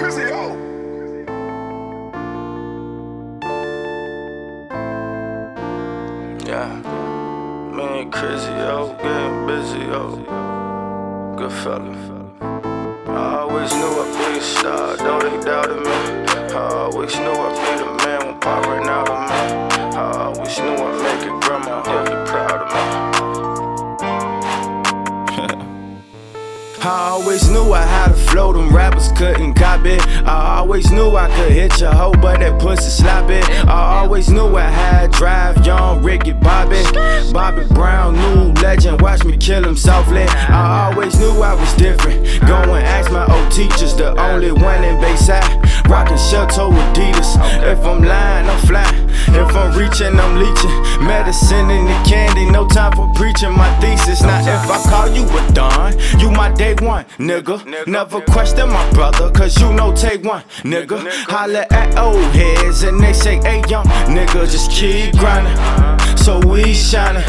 KrissiO. Yeah, me and KrissiO, getting busy, yo. GudFella. I always knew I'd be a star, though they doubted me. I always knew I'd be the man when pop ran out of me. I always knew I had a flow, them rappers couldn't copy. I always knew I could hit your hoe, but that pussy sloppy. I always knew I had drive, young Ricky Bobby. Bobby Brown, new legend, watch me kill him softly. I always knew I was different. Go and ask my old teachers, the only one in Bayside. Rockin' shell toe Adidas. If I'm lying, I'm flying. If I'm reaching, I'm leeching. Medicine in the candy, no time for preaching my thesis. Now, if I call you a don, you my day one, nigga. Never question my brother, cause you know take one, nigga. Holla at old heads and they say, hey, young nigga, just keep grinding. So we shining.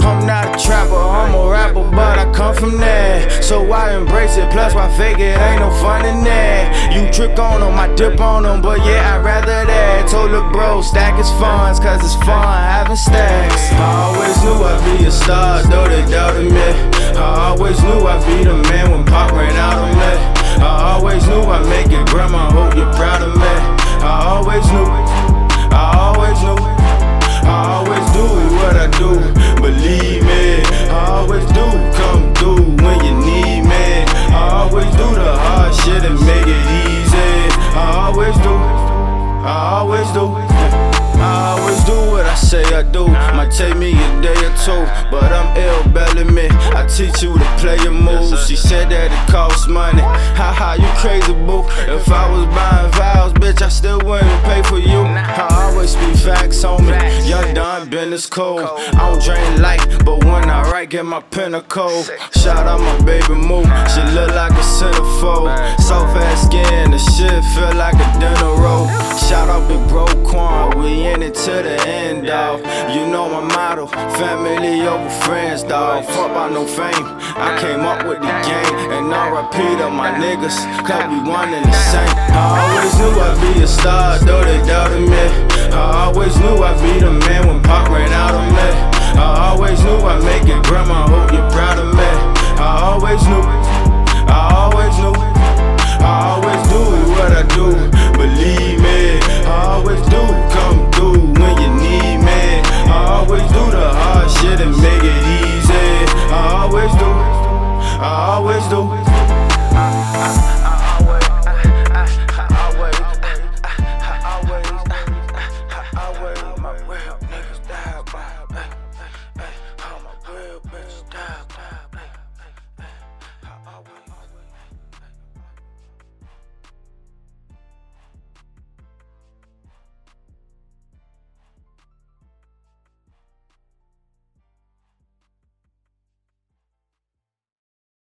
I'm not a trapper, I'm a rapper, but I come from there. So I embrace it, plus why fake it, ain't no fun in there. You trick on them, I dip on them, but yeah, I'd rather that. Told the bro, stack his funds, cause it's fun having stacks. I always knew I'd be a star, though they doubted me. I always knew I'd be the man when pop ran out of me. I always knew I'd make it, grandma, hope you're proud of me. I always knew, I always knew, I always do what I do, Might take me a day or two, but I'm ill Bellamy. I teach you to play your moves. She said that it costs money. Haha, you crazy boo. If I was buying vows, bitch, I still wouldn't pay for you. I always speak facts, homie. Young Don business cold. I don't drain light, but when I write, get my pinnacle. Shout out my baby moo. She look like a centerfold. Soft ass skin, the shit feel like a dinner roll. Shout out Big Bro Quan, we in it to the end, dawg. You know family over friends, dawg. Fuck about no fame, I came up with the game. And I repeat to my niggas, cause we one and the same. I always knew I'd be a star, though they doubted me. I always knew I'd be the man when pop ran out of me. I always knew I'd make it, grandma, hope you're proud of me. I always knew, do.